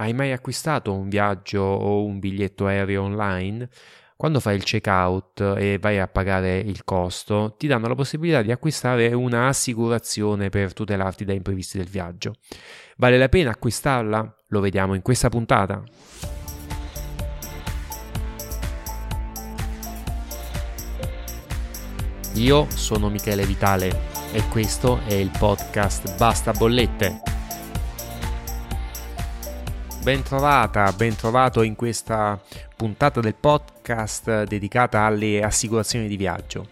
Hai mai acquistato un viaggio o un biglietto aereo online? Quando fai il checkout e vai a pagare il costo, ti danno la possibilità di acquistare un'assicurazione per tutelarti dai imprevisti del viaggio. Vale la pena acquistarla? Lo vediamo in questa puntata. Io sono Michele Vitale e questo è il podcast Basta Bollette ben trovata, ben trovato in questa puntata del podcast dedicata alle assicurazioni di viaggio.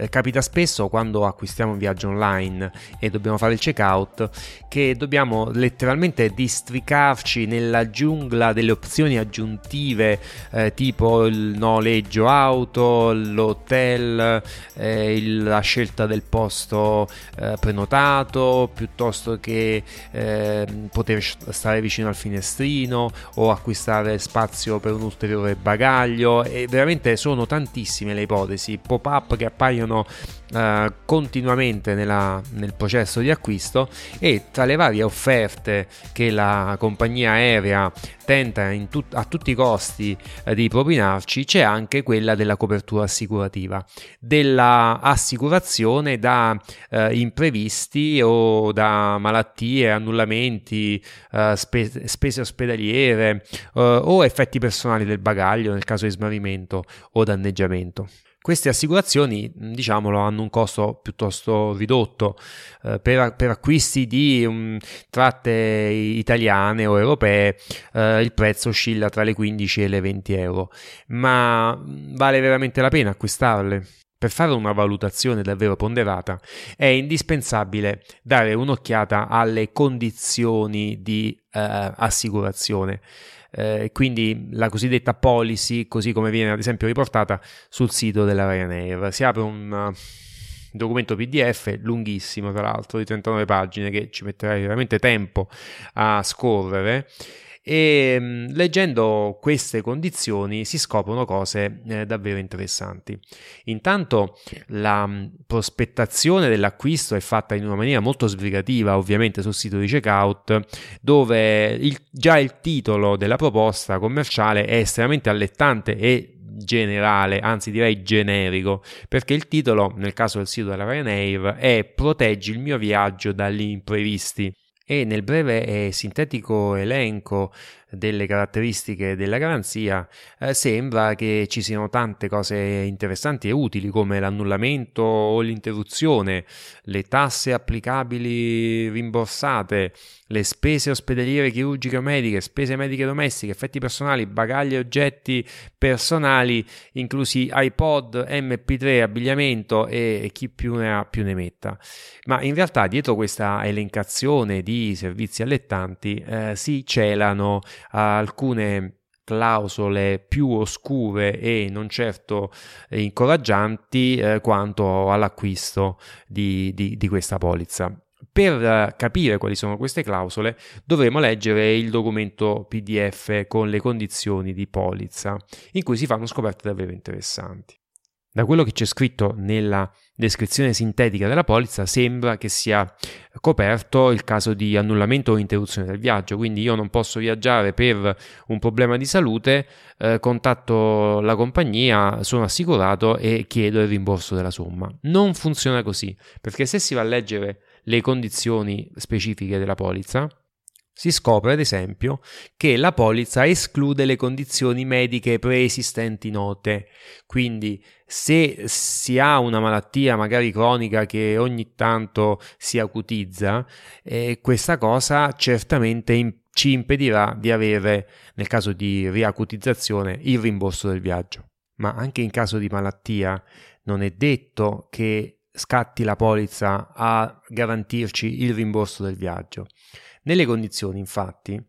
Eh, capita spesso quando acquistiamo un viaggio online e dobbiamo fare il checkout che dobbiamo letteralmente districarci nella giungla delle opzioni aggiuntive eh, tipo il noleggio auto, l'hotel, eh, il, la scelta del posto eh, prenotato piuttosto che ehm, poter stare vicino al finestrino o acquistare spazio per un ulteriore bagaglio. E veramente sono tantissime le ipotesi. Pop-up che appaiono appaiono uh, continuamente nella, nel processo di acquisto e tra le varie offerte che la compagnia aerea tenta tut- a tutti i costi uh, di propinarci c'è anche quella della copertura assicurativa, della assicurazione da uh, imprevisti o da malattie, annullamenti, spe- spese ospedaliere o effetti personali del bagaglio nel caso di smarrimento o danneggiamento. Queste assicurazioni, diciamolo, hanno un costo piuttosto ridotto eh, per, per, acquisti di um, tratte italiane o europee. Eh, il prezzo oscilla tra le 15 e le 20 euro, ma vale veramente la pena acquistarle? Per fare una valutazione davvero ponderata è indispensabile dare un'occhiata alle condizioni di eh, assicurazione eh, quindi la cosiddetta policy, così come viene ad esempio riportata sul sito della Ryanair. Si apre un uh, documento PDF lunghissimo, tra l'altro, di 39 pagine che ci metterai veramente tempo a scorrere e mm, leggendo queste condizioni si scoprono cose eh, davvero interessanti. Intanto la mm, prospettazione dell'acquisto è fatta in una maniera molto sbrigativa, ovviamente sul sito di checkout, dove il, già il titolo della proposta commerciale è estremamente allettante e generale, anzi direi generico, perché il titolo, nel caso del sito della Ryanair, è Proteggi il mio viaggio dagli imprevisti e nel breve e sintetico elenco delle caratteristiche della garanzia eh, sembra che ci siano tante cose interessanti e utili come l'annullamento o l'interruzione, le tasse applicabili rimborsate, le spese ospedaliere, chirurgiche o mediche, spese mediche domestiche, effetti personali, bagagli e oggetti personali, inclusi iPod, MP3, abbigliamento e chi più ne ha più ne metta. Ma in realtà dietro questa elencazione di servizi allettanti eh, si celano alcune clausole più oscure e non certo incoraggianti eh, quanto all'acquisto di, di, di questa polizza. Per capire quali sono queste clausole dovremo leggere il documento PDF con le condizioni di polizza, in cui si fanno scoperte davvero interessanti. Da quello che c'è scritto nella descrizione sintetica della polizza sembra che sia coperto il caso di annullamento o interruzione del viaggio, quindi io non posso viaggiare per un problema di salute, eh, contatto la compagnia, sono assicurato e chiedo il rimborso della somma. Non funziona così, perché se si va a leggere le condizioni specifiche della polizza, si scopre, ad esempio, che la polizza esclude le condizioni mediche preesistenti note, quindi se si ha una malattia magari cronica che ogni tanto si acutizza, eh, questa cosa certamente in- ci impedirà di avere, nel caso di riacutizzazione, il rimborso del viaggio. Ma anche in caso di malattia non è detto che scatti la polizza a garantirci il rimborso del viaggio. Nelle condizioni, infatti,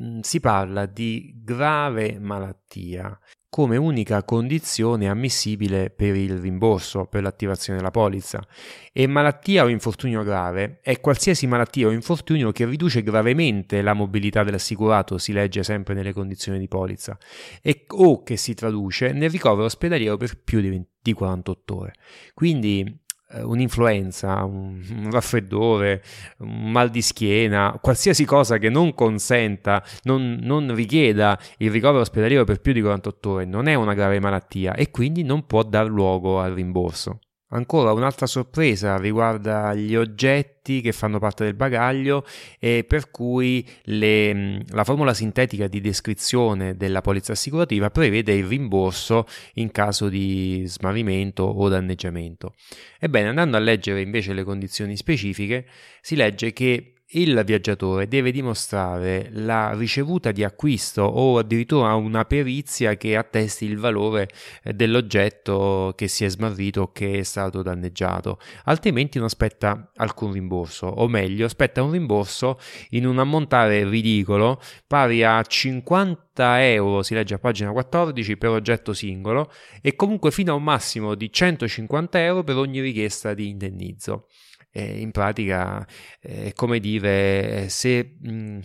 mm, si parla di grave malattia come unica condizione ammissibile per il rimborso per l'attivazione della polizza e malattia o infortunio grave è qualsiasi malattia o infortunio che riduce gravemente la mobilità dell'assicurato, si legge sempre nelle condizioni di polizza, e, o che si traduce nel ricovero ospedaliero per più di, 20, di 48 ore. Quindi un'influenza, un, un, raffreddore, un mal di schiena, qualsiasi cosa che non consenta, non, non richieda il ricovero ospedaliero per più di 48 ore, non è una grave malattia e quindi non può dar luogo al rimborso. Ancora un'altra sorpresa riguarda gli oggetti che fanno parte del bagaglio e per cui le, la formula sintetica di descrizione della polizza assicurativa prevede il rimborso in caso di smarrimento o danneggiamento. Ebbene, andando a leggere invece le condizioni specifiche, si legge che il viaggiatore deve dimostrare la ricevuta di acquisto o addirittura una perizia che attesti il valore eh, dell'oggetto che si è smarrito o che è stato danneggiato, altrimenti non aspetta alcun rimborso, o meglio, aspetta un rimborso in un ammontare ridicolo pari a 50 euro, si legge a pagina 14 per oggetto singolo e comunque fino a un massimo di 150 euro per ogni richiesta di indennizzo eh, in pratica è come dire se mh,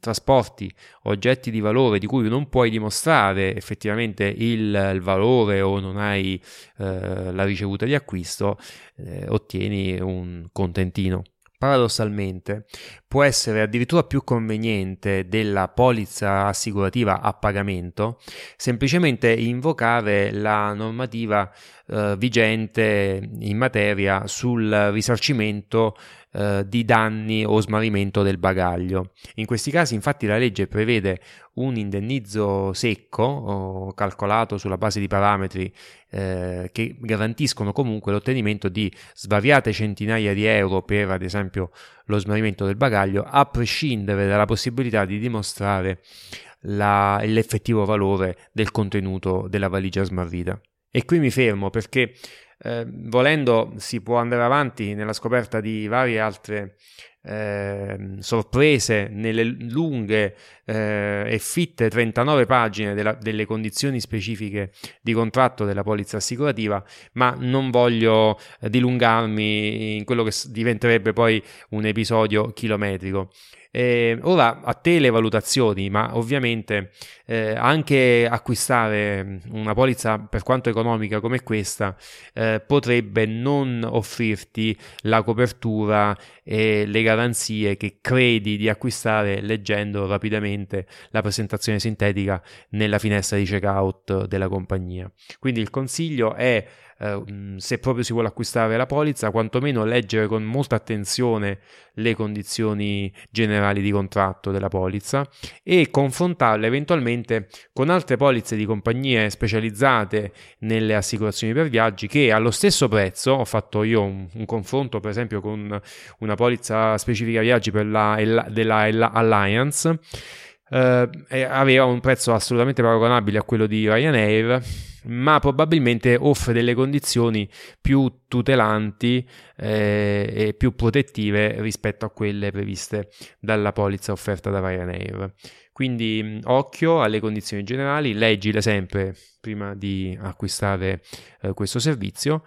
trasporti oggetti di valore di cui non puoi dimostrare effettivamente il, il valore o non hai eh, la ricevuta di acquisto eh, ottieni un contentino. Paradossalmente può essere addirittura più conveniente della polizza assicurativa a pagamento semplicemente invocare la normativa eh, vigente in materia sul risarcimento eh, di danni o smarrimento del bagaglio. In questi casi infatti la legge prevede un indennizzo secco calcolato sulla base di parametri eh, che garantiscono comunque l'ottenimento di svariate centinaia di euro per ad esempio lo smarrimento del bagaglio a prescindere dalla possibilità di dimostrare la, l'effettivo valore del contenuto della valigia smarrita. E qui mi fermo perché eh, volendo si può andare avanti nella scoperta di varie altre eh, sorprese nelle lunghe eh, e fitte 39 pagine della, delle condizioni specifiche di contratto della polizza assicurativa, ma non voglio dilungarmi in quello che diventerebbe poi un episodio chilometrico. Eh, ora a te le valutazioni, ma ovviamente eh, anche acquistare mm, una polizza per quanto economica come questa eh, potrebbe non offrirti la copertura e le garanzie che credi di acquistare leggendo rapidamente la presentazione sintetica nella finestra di checkout della compagnia. Quindi il consiglio è eh, se proprio si vuole acquistare la polizza, quantomeno leggere con molta attenzione le condizioni generali di contratto della polizza e confrontarle eventualmente con altre polizze di compagnie specializzate nelle assicurazioni per viaggi che allo stesso prezzo, ho fatto io un, un confronto per esempio con una polizza specifica viaggi per la, della Alliance, eh, aveva un prezzo assolutamente paragonabile a quello di Ryanair ma probabilmente offre delle condizioni più tutelanti eh, e più protettive rispetto a quelle previste dalla polizza offerta da Ryanair. Quindi occhio alle condizioni generali, leggile sempre prima di acquistare eh, questo servizio.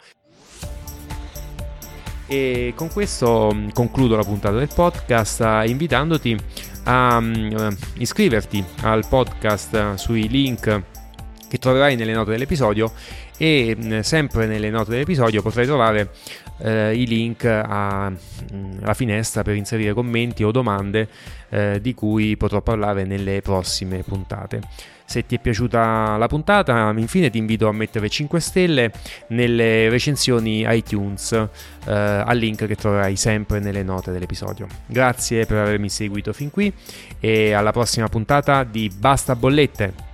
E con questo concludo la puntata del podcast invitandoti a um, iscriverti al podcast sui link che troverai nelle note dell'episodio e mm, sempre nelle note dell'episodio potrai trovare eh, i link alla mm, finestra per inserire commenti o domande eh, di cui potrò parlare nelle prossime puntate. Se ti è piaciuta la puntata, infine ti invito a mettere 5 stelle nelle recensioni iTunes eh, al link che troverai sempre nelle note dell'episodio. Grazie per avermi seguito fin qui e alla prossima puntata di Basta Bollette.